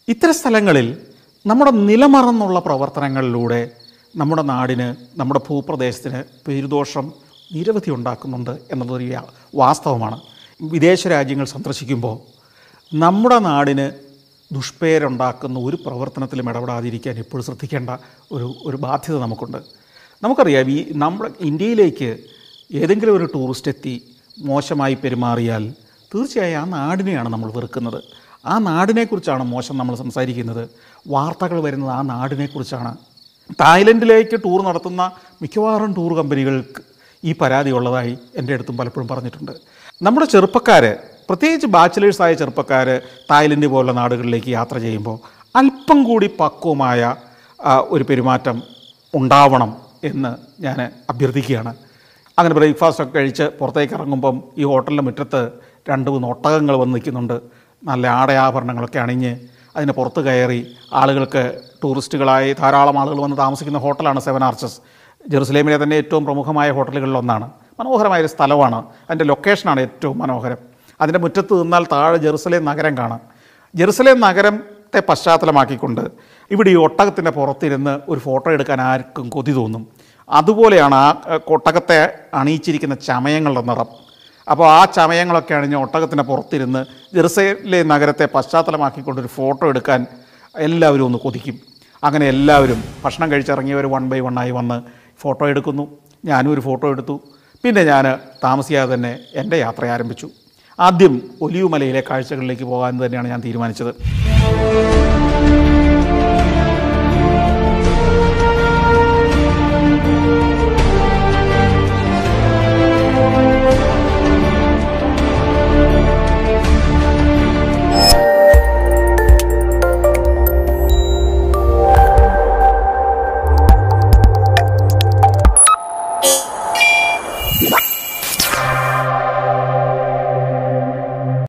ഇത്തരം സ്ഥലങ്ങളിൽ നമ്മുടെ നിലമറന്നുള്ള പ്രവർത്തനങ്ങളിലൂടെ നമ്മുടെ നാടിന് നമ്മുടെ ഭൂപ്രദേശത്തിന് പേരുദോഷം നിരവധി ഉണ്ടാക്കുന്നുണ്ട് എന്നതൊരു വാസ്തവമാണ്. വിദേശ രാജ്യങ്ങൾ സന്ദർശിക്കുമ്പോൾ നമ്മുടെ നാടിന് ദുഷ്പേരുണ്ടാക്കുന്ന ഒരു പ്രവർത്തനത്തിലും ഇടപെടാതിരിക്കാൻ എപ്പോഴും ശ്രദ്ധിക്കേണ്ട ഒരു ഒരു ബാധ്യത നമുക്കുണ്ട്. നമുക്കറിയാം ഈ നമ്മുടെ ഇന്ത്യയിലേക്ക് ഏതെങ്കിലും ഒരു ടൂറിസ്റ്റ് എത്തി മോശമായി പെരുമാറിയാൽ തീർച്ചയായും ആ നാടിനെയാണ് നമ്മൾ വെറുക്കുന്നത്. ആ നാടിനെക്കുറിച്ചാണ് മോശം നമ്മൾ സംസാരിക്കുന്നത്. വാർത്തകൾ വരുന്നത് ആ നാടിനെക്കുറിച്ചാണ്. തായ്ലൻഡിലേക്ക് ടൂർ നടത്തുന്ന മിക്കവാറും ടൂർ കമ്പനികൾക്ക് ഈ പരാതി ഉള്ളതായി എന്റെ അടുത്തും പലപ്പോഴും പറഞ്ഞിട്ടുണ്ട്. നമ്മുടെ ചെറുപ്പക്കാർ പ്രത്യേകിച്ച് ബാച്ചിലേഴ്സായ ചെറുപ്പക്കാർ തായ്ലൻഡ് പോലുള്ള നാടുകളിലേക്ക് യാത്ര ചെയ്യുമ്പോൾ അല്പം കൂടി പക്വമായ ഒരു പെരുമാറ്റം ഉണ്ടാവണം എന്ന് ഞാൻ അഭ്യർത്ഥിക്കുകയാണ്. അങ്ങനെ ബ്രേക്ക്ഫാസ്റ്റ് ഒക്കെ കഴിച്ച് പുറത്തേക്ക് ഇറങ്ങുമ്പം ഈ ഹോട്ടലിന്റെ മുറ്റത്ത് രണ്ട് മൂന്ന് ഒട്ടകങ്ങൾ വന്ന് നിൽക്കുന്നുണ്ട്. നല്ല ആടയാഭരണങ്ങളൊക്കെ അണിഞ്ഞ് അതിന് പുറത്ത് കയറി ആളുകൾക്ക് ടൂറിസ്റ്റുകളായി ധാരാളം ആളുകൾ വന്ന് താമസിക്കുന്ന ഹോട്ടലാണ് സെവൻ ആർച്ചസ്. ജെറുസലേമിലെ തന്നെ ഏറ്റവും പ്രമുഖമായ ഹോട്ടലുകളിൽ ഒന്നാണ്. മനോഹരമായൊരു സ്ഥലമാണ്. അതിന്റെ ലൊക്കേഷനാണ് ഏറ്റവും മനോഹരം. അതിന്റെ മുറ്റത്ത് നിന്നാൽ താഴെ ജെറുസലേം നഗരം കാണാം. ജെറുസലേം നഗരത്തെ പശ്ചാത്തലമാക്കിക്കൊണ്ട് ഇവിടെ ഈ ഒട്ടകത്തിന്റെ പുറത്തിരുന്ന് ഒരു ഫോട്ടോ എടുക്കാൻ ആർക്കും കൊതി തോന്നും. അതുപോലെയാണ് ആ ഒട്ടകത്തെ അണിയിച്ചിരിക്കുന്ന ചമയങ്ങളുടെ നിറം. അപ്പോൾ ആ ചമയങ്ങളൊക്കെയാണ് ഞാൻ ഒട്ടകത്തിന്റെ പുറത്തിരുന്ന് ജെറുസലേം നഗരത്തെ പശ്ചാത്തലമാക്കിക്കൊണ്ടൊരു ഫോട്ടോ എടുക്കാൻ എല്ലാവരും ഒന്ന് കൊതിക്കും. അങ്ങനെ എല്ലാവരും ഭക്ഷണം കഴിച്ചിറങ്ങിയവർ വൺ ബൈ വൺ ആയി വന്ന് ഫോട്ടോ എടുക്കുന്നു. ഞാനും ഒരു ഫോട്ടോ എടുത്തു. പിന്നെ ഞാൻ താമസിയാതെ തന്നെ എന്റെ യാത്ര ആരംഭിച്ചു. ആദ്യം ഒലിയുമലയിലെ കാഴ്ചകളിലേക്ക് പോകാൻ തന്നെയാണ് ഞാൻ തീരുമാനിച്ചത്.